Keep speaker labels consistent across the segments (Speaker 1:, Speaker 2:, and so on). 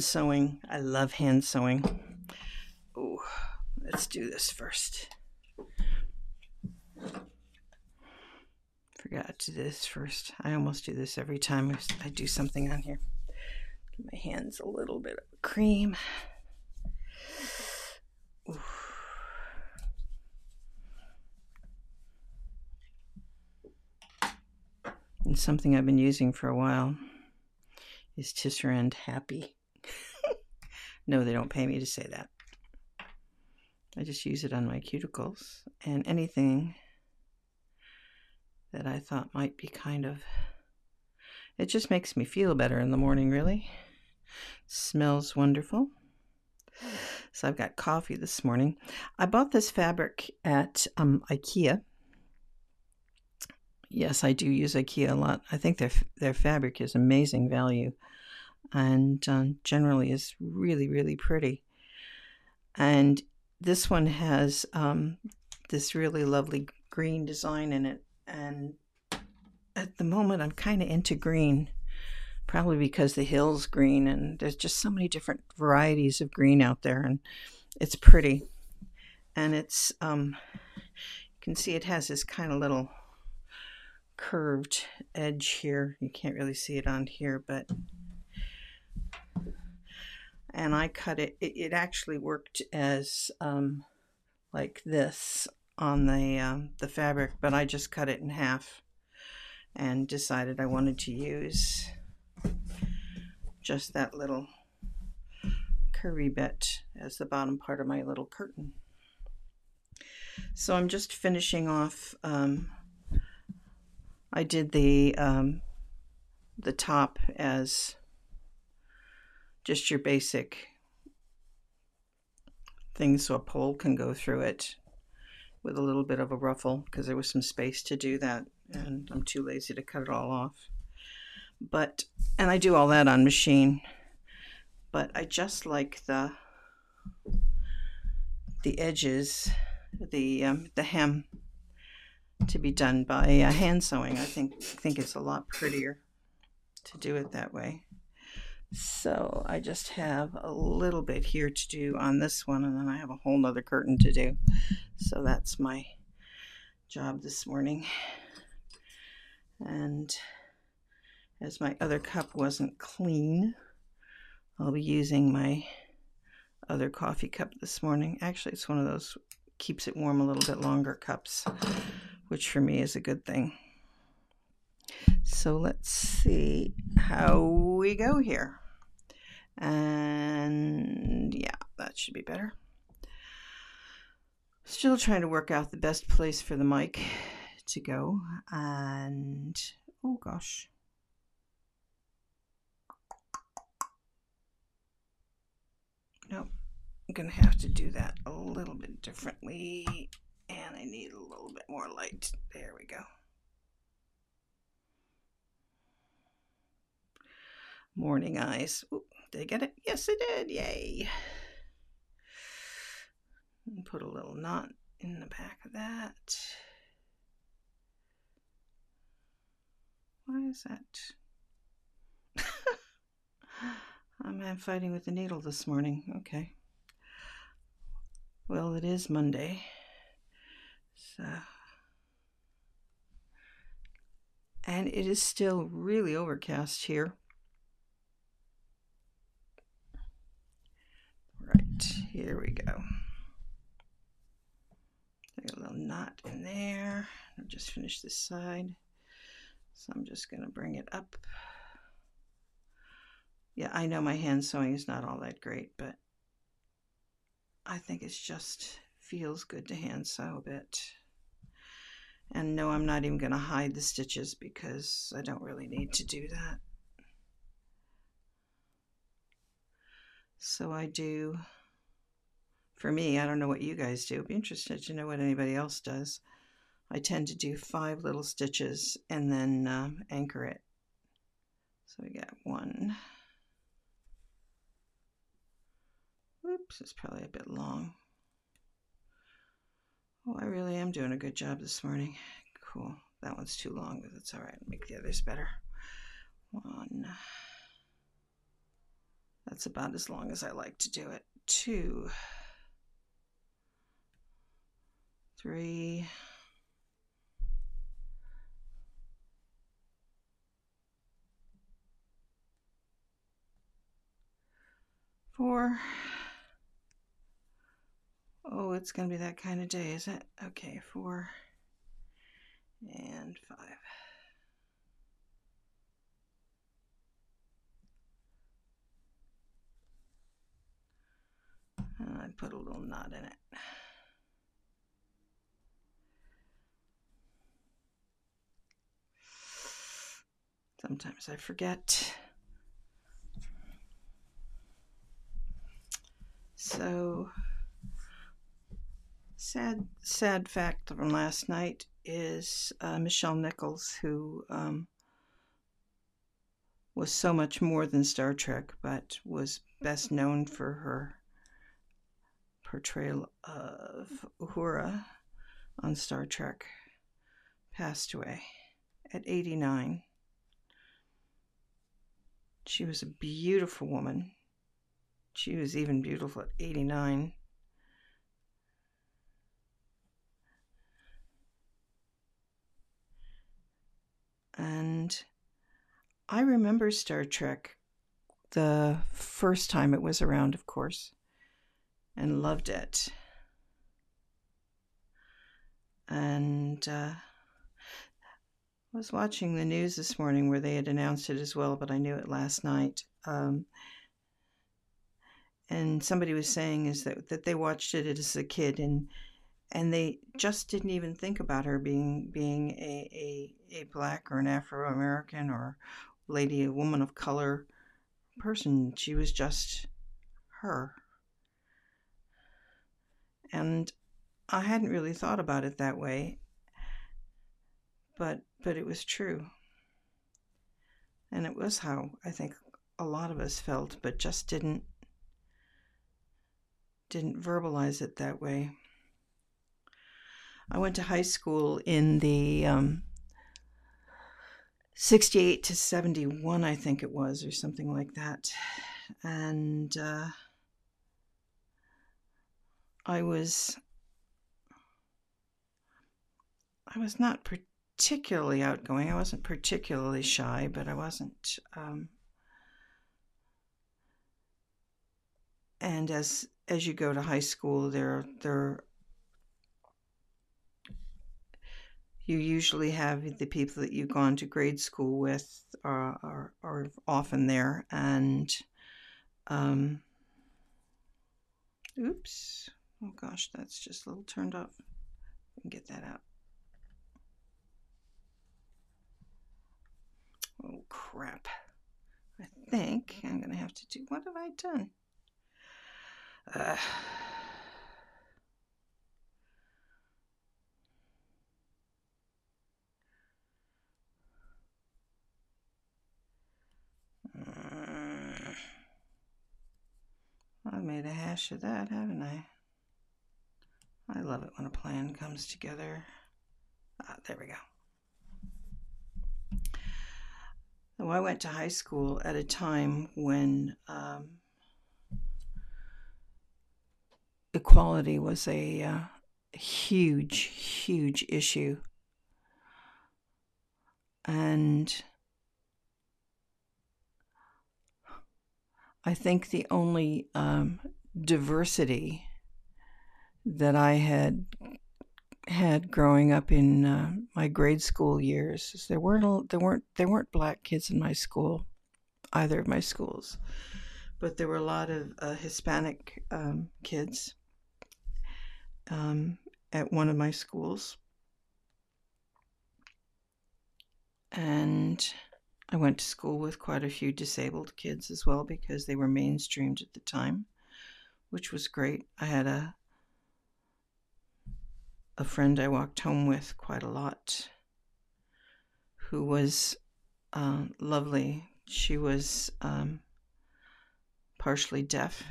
Speaker 1: hand sewing. I love hand sewing. Oh, let's do this first. Forgot to do this first. I almost do this every time I do something on here. Give my hands a little bit of cream. Ooh. And something I've been using for a while is Tisserand Happy. No, they don't pay me to say that. I just use it on my cuticles and anything that I thought might be kind of. It just makes me feel better in the morning, really. Smells wonderful. So I've got coffee this morning. I bought this fabric at um, IKEA. Yes, I do use IKEA a lot. I think their their fabric is amazing value, and um, generally is really really pretty. And this one has um, this really lovely green design in it, and at the moment I'm kind of into green, probably because the hill's green, and there's just so many different varieties of green out there, and it's pretty, and it's um, you can see it has this kind of little curved edge here. You can't really see it on here, but and I cut it. It, it actually worked as um, like this on the um, the fabric, but I just cut it in half and decided I wanted to use just that little curvy bit as the bottom part of my little curtain. So I'm just finishing off. Um, I did the um, the top as just your basic thing so a pole can go through it with a little bit of a ruffle because there was some space to do that and I'm too lazy to cut it all off. But, and I do all that on machine, but I just like the, the edges, the, um, the hem to be done by uh, hand sewing. I think, I think it's a lot prettier to do it that way. So I just have a little bit here to do on this one, and then I have a whole nother curtain to do. So that's my job this morning. And as my other cup wasn't clean, I'll be using my other coffee cup this morning. Actually, it's one of those keeps it warm a little bit longer cups, which for me is a good thing. So let's see how we go here. And yeah, that should be better. Still trying to work out the best place for the mic to go. And oh gosh. Nope. I'm going to have to do that a little bit differently. And I need a little bit more light. There we go. Morning eyes. Ooh, did I get it? Yes, I did. Yay. Put a little knot in the back of that. Why is that? I'm fighting with the needle this morning. Okay. Well, it is Monday. So. And it is still really overcast here. Right, here we go. I Got a little knot in there. I'll just finished this side. So I'm just going to bring it up. Yeah, I know my hand sewing is not all that great, but I think it's just feels good to hand sew a bit. And no, I'm not even going to hide the stitches because I don't really need to do that. So I do, for me, I don't know what you guys do. I'd be interested to know what anybody else does. I tend to do five little stitches and then uh, anchor it. So we got one. Oops, it's probably a bit long. Oh, I really am doing a good job this morning. Cool. That one's too long, but that's all right. Make the others better. One. That's about as long as I like to do it. Two, three, four. Oh, it's going to be that kind of day, is it? Okay, four and five. And I put a little knot in it. Sometimes I forget. So, sad, sad fact from last night is uh, Nichelle Nichols, who um, was so much more than Star Trek, but was best known for her portrayal of Uhura on Star Trek, passed away at 89. She was a beautiful woman. She was even beautiful at 89. And I remember Star Trek the first time it was around, of course, and loved it. And uh, I was watching the news this morning where they had announced it as well, but I knew it last night. Um, and somebody was saying is that, that they watched it as a kid and and they just didn't even think about her being being a, a, a black or an Afro American or lady, a woman of color person. She was just her. And I hadn't really thought about it that way, but but it was true. And it was how I think a lot of us felt, but just didn't didn't verbalize it that way. I went to high school in the um, 68 to 71, I think it was, or something like that. And uh, I was. I was not particularly outgoing. I wasn't particularly shy, but I wasn't. Um, and as as you go to high school, there there you usually have the people that you've gone to grade school with are are, are often there, and um, oops, oh gosh, that's just a little turned off. Get that out. Oh crap! I think I'm gonna have to do. What have I done? Uh, I've made a hash of that, haven't I? I love it when a plan comes together. Ah, there we go. So I went to high school at a time when um, equality was a uh, huge, huge issue. And I think the only um, diversity that I had had growing up in uh, my grade school years is there weren't there weren't there weren't black kids in my school, either of my schools, but there were a lot of uh, Hispanic um, kids um, at one of my schools. And I went to school with quite a few disabled kids as well because they were mainstreamed at the time, which was great. I had a a friend I walked home with quite a lot who was uh, lovely. She was um, partially deaf.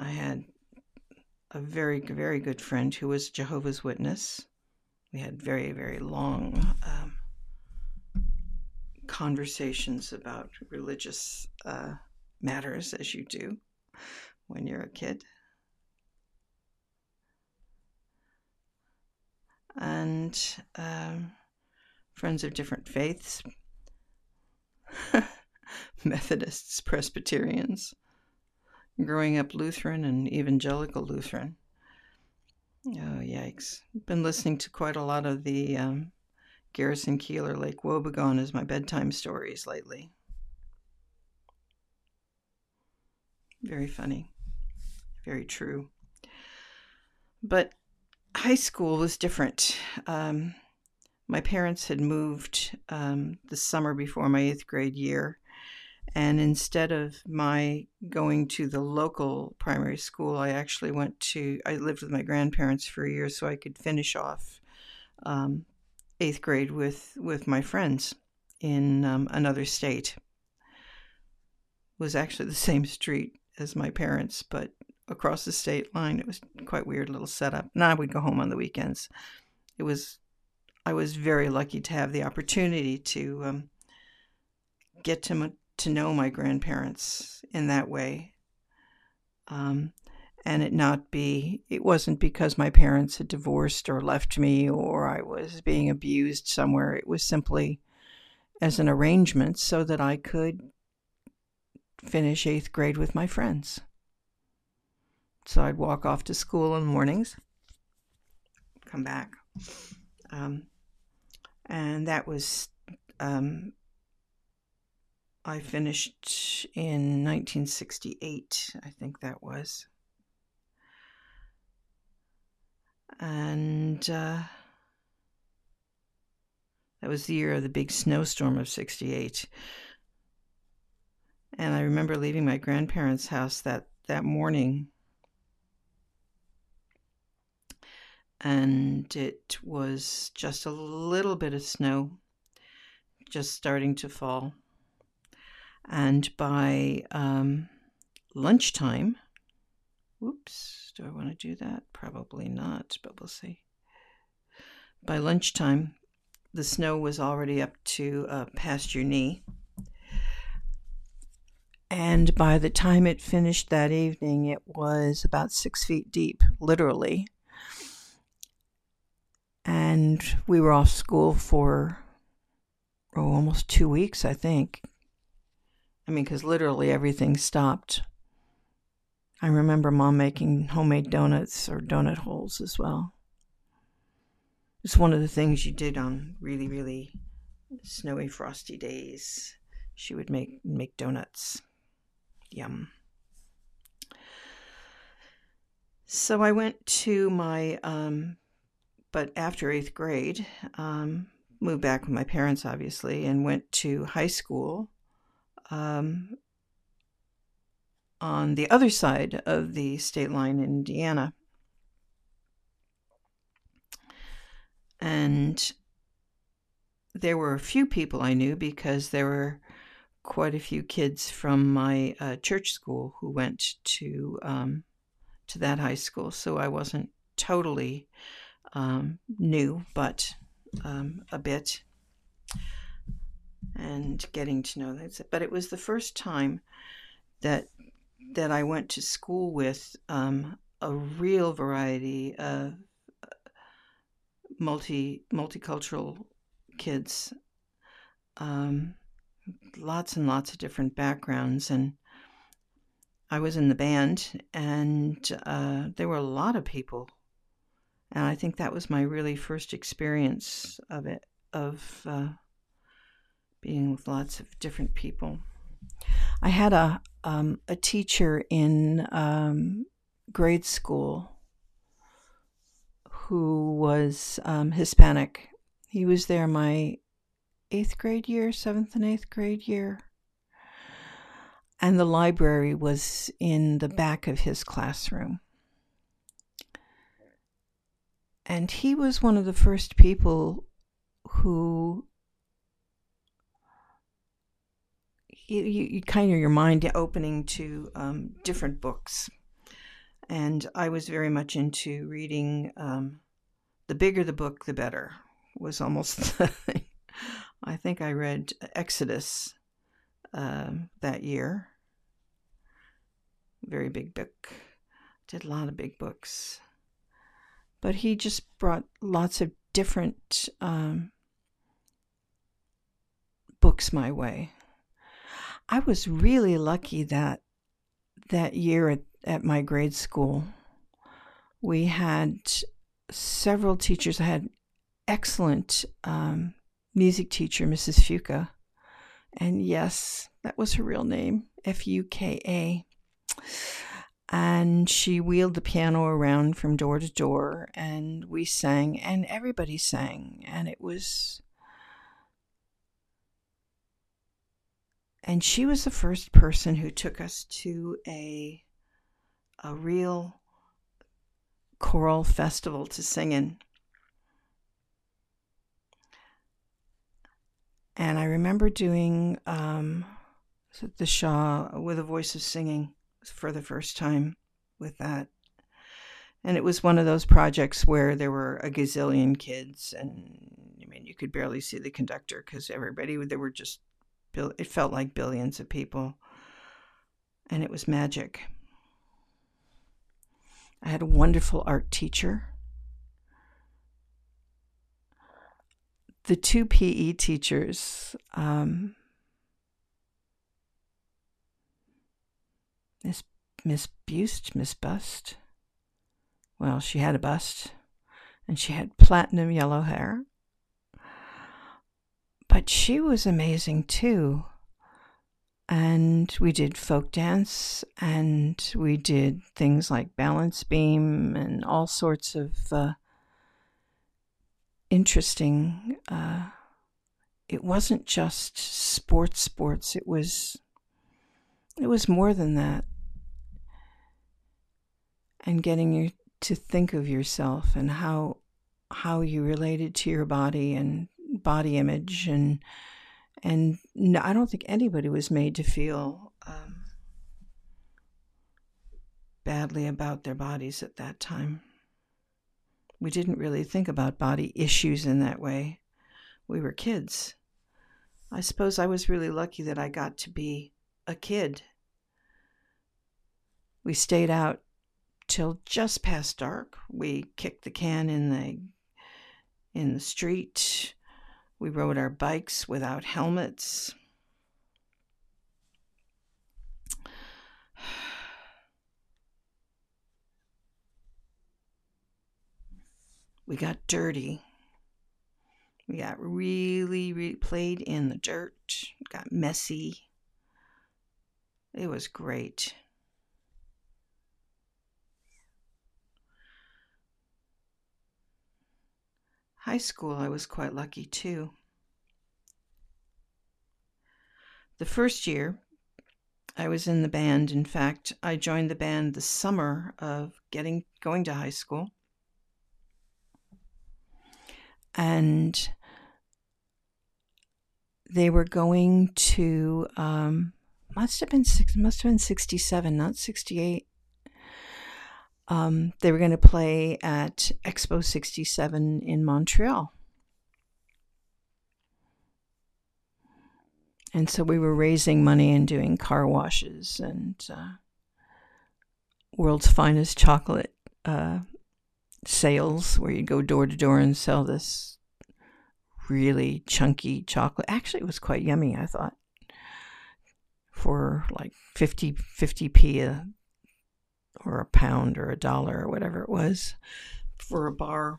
Speaker 1: I had a very, very good friend who was Jehovah's Witness. We had very, very long um, conversations about religious uh, matters as you do when you're a kid. And um, friends of different faiths Methodists, Presbyterians, growing up Lutheran and evangelical Lutheran. Oh, yikes. Been listening to quite a lot of the um, Garrison Keillor Lake Wobegon as my bedtime stories lately. Very funny. Very true. But high school was different. Um, my parents had moved um, the summer before my eighth grade year. And instead of my going to the local primary school, I actually went to, I lived with my grandparents for a year so I could finish off um, eighth grade with, with my friends in um, another state. It was actually the same street as my parents, but across the state line. It was quite weird little setup. And I would go home on the weekends. It was I was very lucky to have the opportunity to um, get to to know my grandparents in that way, um, and it not be. It wasn't because my parents had divorced or left me or I was being abused somewhere. It was simply as an arrangement so that I could finish eighth grade with my friends. So I'd walk off to school in the mornings, come back. Um, and that was, um, I finished in 1968, I think that was. And uh, that was the year of the big snowstorm of 68. And I remember leaving my grandparents' house that, that morning and it was just a little bit of snow just starting to fall. And by um, lunchtime, whoops, do I want to do that? Probably not, but we'll see. By lunchtime, the snow was already up to uh, past your knee. And by the time it finished that evening, it was about six feet deep, literally and we were off school for oh, almost two weeks, I think. I mean, because literally everything stopped. I remember mom making homemade donuts or donut holes as well. It's one of the things you did on really, really snowy, frosty days. She would make make donuts. Yum. So I went to my um, but after eighth grade, um, moved back with my parents, obviously, and went to high school um, on the other side of the state line in Indiana. And there were a few people I knew because there were quite a few kids from my uh, church school who went to um, to that high school. So I wasn't totally um, new, but um, a bit, and getting to know that. But it was the first time that that I went to school with um, a real variety of multi multicultural kids, um, lots and lots of different backgrounds, and I was in the band, and uh, there were a lot of people and I think that was my really first experience of it, of uh, being with lots of different people. I had a um, a teacher in um, grade school who was um, Hispanic. He was there my eighth grade year, seventh and eighth grade year. And the library was in the back of his classroom. And he was one of the first people who you, you, you kind of your mind opening to um, different books. And I was very much into reading. Um, the bigger the book, the better was almost the thing. I think I read Exodus um, that year. very big book. Did a lot of big books. But he just brought lots of different um, books my way. I was really lucky that that year at, at my grade school, we had several teachers. I had excellent um, music teacher, Mrs. Fuka. And yes, that was her real name, F U K A. And she wheeled the piano around from door to door, and we sang, and everybody sang. And it was. And she was the first person who took us to a, a real choral festival to sing in. And I remember doing um, the Shaw with a voice of singing for the first time with that. And it was one of those projects where there were a gazillion kids, and I mean, you could barely see the conductor because everybody, there were just, it felt like billions of people. And it was magic. I had a wonderful art teacher the two PE teachers, um, Miss Miss Bust, Miss Bust. Well, she had a bust, and she had platinum yellow hair. But she was amazing too. And we did folk dance, and we did things like balance beam and all sorts of uh, interesting. Uh, it wasn't just sports, sports. It was, it was more than that. And getting you to think of yourself and how, how you related to your body and body image and, and no, I don't think anybody was made to feel um, badly about their bodies at that time we didn't really think about body issues in that way. We were kids. I suppose I was really lucky that I got to be a kid. We stayed out till just past dark. We kicked the can in the in the street. We rode our bikes without helmets. We got dirty. We got really, really played in the dirt, got messy. It was great. High school, I was quite lucky too. The first year, I was in the band. In fact, I joined the band the summer of getting going to high school and they were going to um, must have been six, must have been sixty seven, not sixty eight. Um, they were going to play at Expo sixty seven in Montreal. And so we were raising money and doing car washes and uh, world's finest chocolate uh, sales where you'd go door to door and sell this really chunky chocolate. Actually, it was quite yummy, I thought, for like 50, 50p a, or a pound or a dollar or whatever it was for a bar.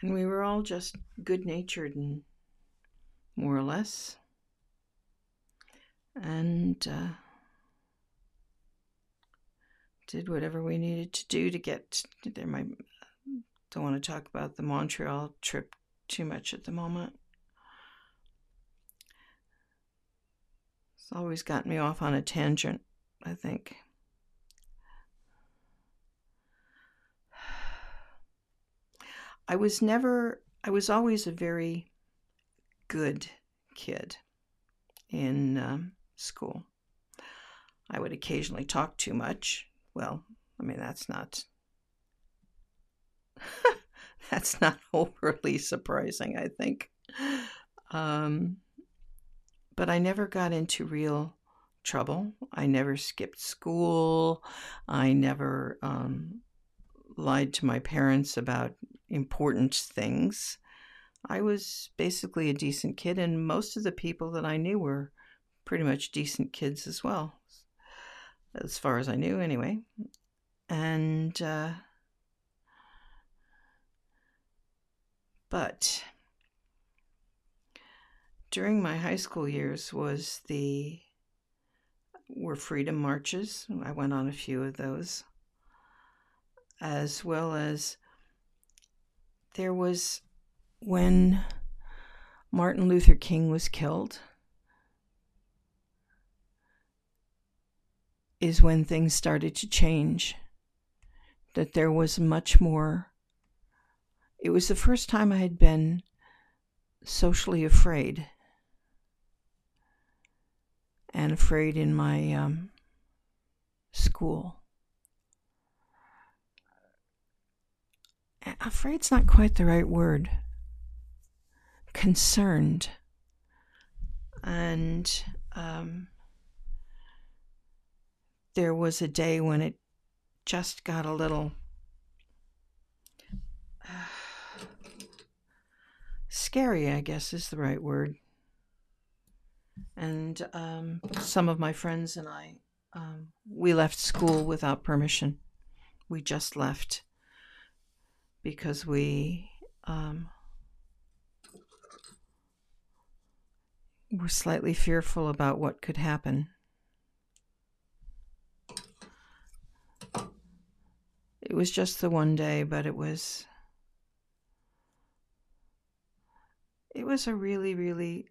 Speaker 1: And we were all just good natured and more or less. And uh, did whatever we needed to do to get there. My don't want to talk about the Montreal trip too much at the moment. It's always gotten me off on a tangent, I think. I was never, I was always a very good kid in um, school. I would occasionally talk too much. Well, I mean, that's not. that's not overly surprising, I think. Um, but I never got into real trouble. I never skipped school. I never um, lied to my parents about important things. I was basically a decent kid, and most of the people that I knew were pretty much decent kids as well, as far as I knew, anyway. And, uh, but during my high school years was the were freedom marches. I went on a few of those, as well as there was when Martin Luther King was killed. Is when things started to change. That there was much more. It was the first time I had been socially afraid and afraid in my um, school. Afraid's not quite the right word. Concerned. And um, there was a day when it just got a little uh, scary, I guess is the right word and um, some of my friends and I, um, we left school without permission. We just left because we um, were slightly fearful about what could happen. It was just the one day, but it was. It was a really, really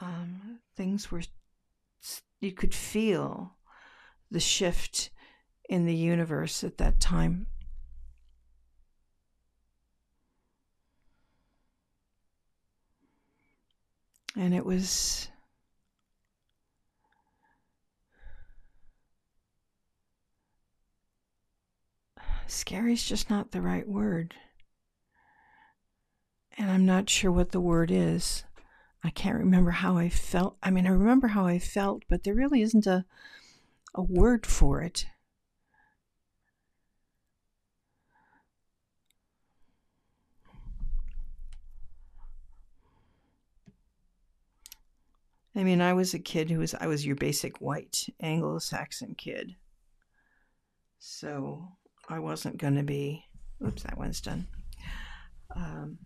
Speaker 1: um, things were, you could feel the shift in the universe at that time. And it was scary is just not the right word. And I'm not sure what the word is. I can't remember how I felt. I mean, I remember how I felt, but there really isn't a a word for it. I mean, I was a kid who was I was your basic white Anglo-Saxon kid. So I wasn't going to be. Oops, that one's done. Um,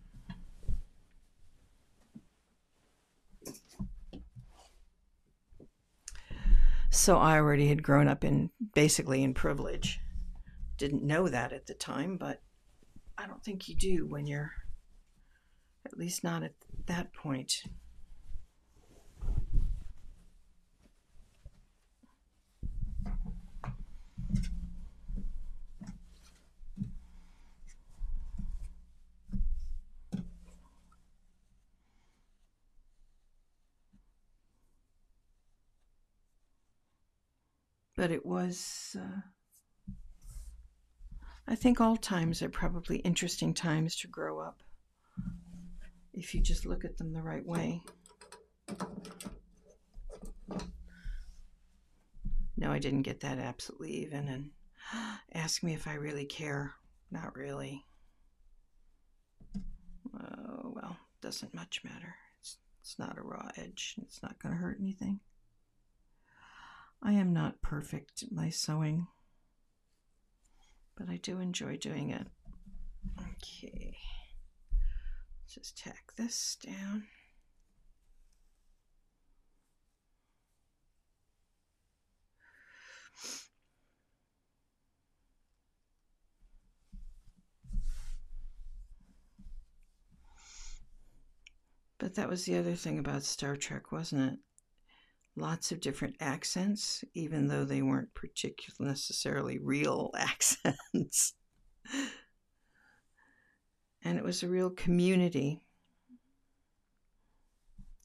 Speaker 1: So I already had grown up in basically in privilege. Didn't know that at the time, but I don't think you do when you're at least not at that point. But it was. Uh, I think all times are probably interesting times to grow up if you just look at them the right way. No, I didn't get that absolutely even. And ask me if I really care. Not really. Oh, well, doesn't much matter. It's, it's not a raw edge. It's not going to hurt anything. I am not perfect at my sewing, but I do enjoy doing it. Okay, just tack this down. But that was the other thing about Star Trek, wasn't it? Lots of different accents, even though they weren't particularly necessarily real accents. and it was a real community.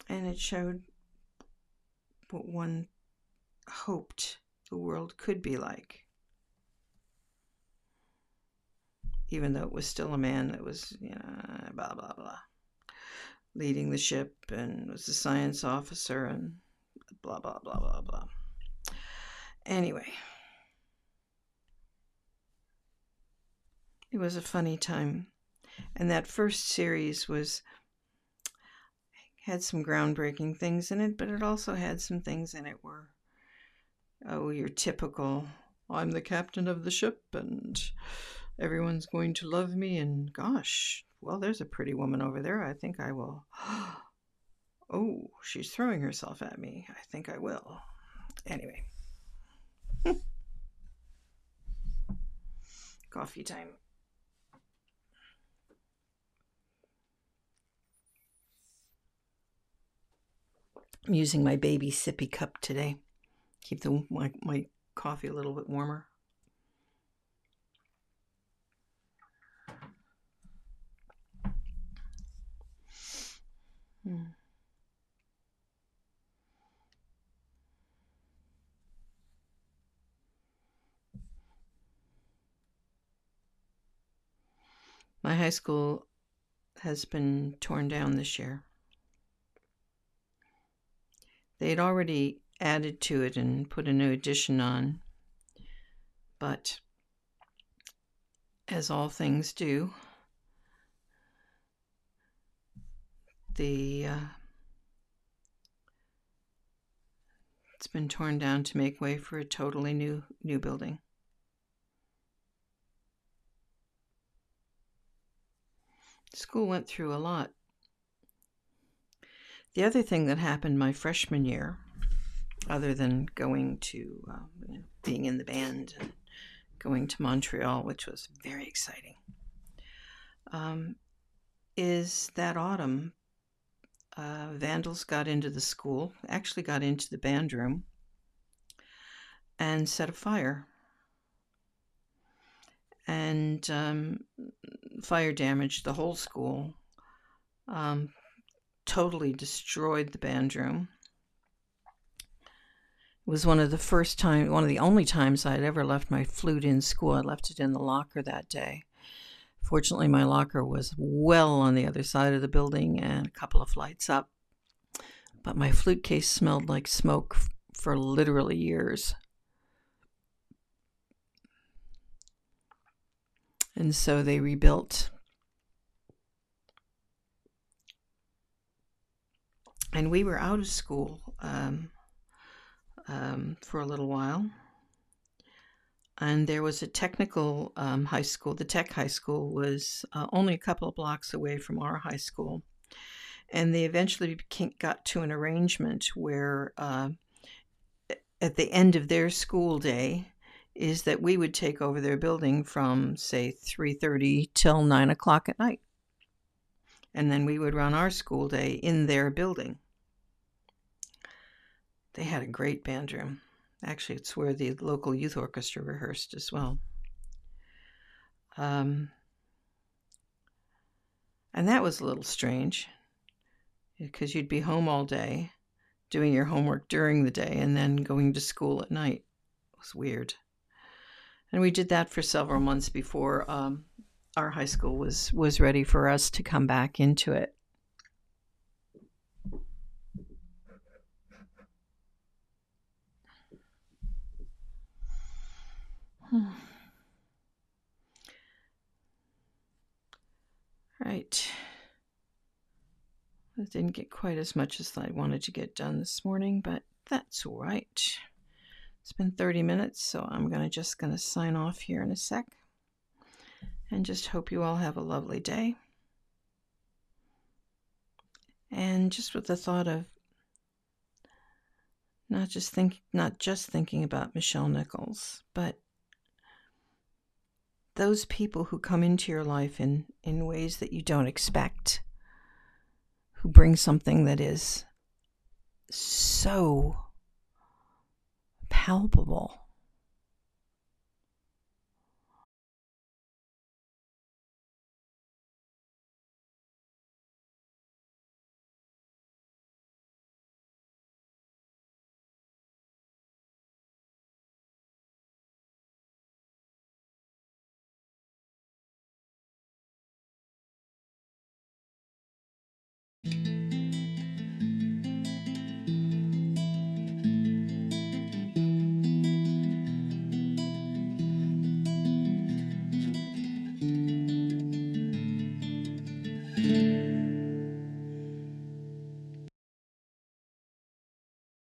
Speaker 1: And it showed what one hoped the world could be like. even though it was still a man that was, you know, blah, blah, blah, leading the ship and was the science officer and blah, blah, blah, blah, blah. Anyway, it was a funny time. And that first series was had some groundbreaking things in it, but it also had some things in it where oh, your typical I'm the captain of the ship and everyone's going to love me and gosh, well there's a pretty woman over there. I think I will Oh, she's throwing herself at me. I think I will. Anyway. Coffee time. I'm using my baby sippy cup today. Keep the my, my coffee a little bit warmer. Hmm. My high school has been torn down this year. They had already added to it and put a new addition on, but as all things do, the uh, it's been torn down to make way for a totally new new building. School went through a lot. The other thing that happened my freshman year, other than going to know, being in the band and going to Montreal, which was very exciting, um, is that autumn uh, vandals got into the school, actually got into the band room, and set a fire and um, fire damaged the whole school, um, totally destroyed the band room. It was one of the first time, one of the only times I'd ever left my flute in school. I left it in the locker that day. Fortunately, my locker was well on the other side of the building and a couple of flights up. But my flute case smelled like smoke for literally years. And so they rebuilt. And we were out of school um, um, for a little while. And there was a technical um, high school. The tech high school was uh, only a couple of blocks away from our high school. And they eventually got to an arrangement where uh, at the end of their school day, is that we would take over their building from say 3.30 till 9 o'clock at night. And then we would run our school day in their building. They had a great band room. Actually it's where the local youth orchestra rehearsed as well. Um, and that was a little strange because you'd be home all day doing your homework during the day and then going to school at night. It was weird and we did that for several months before um, our high school was was ready for us to come back into it. Right. I didn't get quite as much as I wanted to get done this morning, but that's all right. It's been 30 minutes, so I'm gonna just gonna sign off here in a sec. And just hope you all have a lovely day. And just with the thought of not just think not just thinking about Michelle Nichols, but those people who come into your life in, in ways that you don't expect, who bring something that is so palpable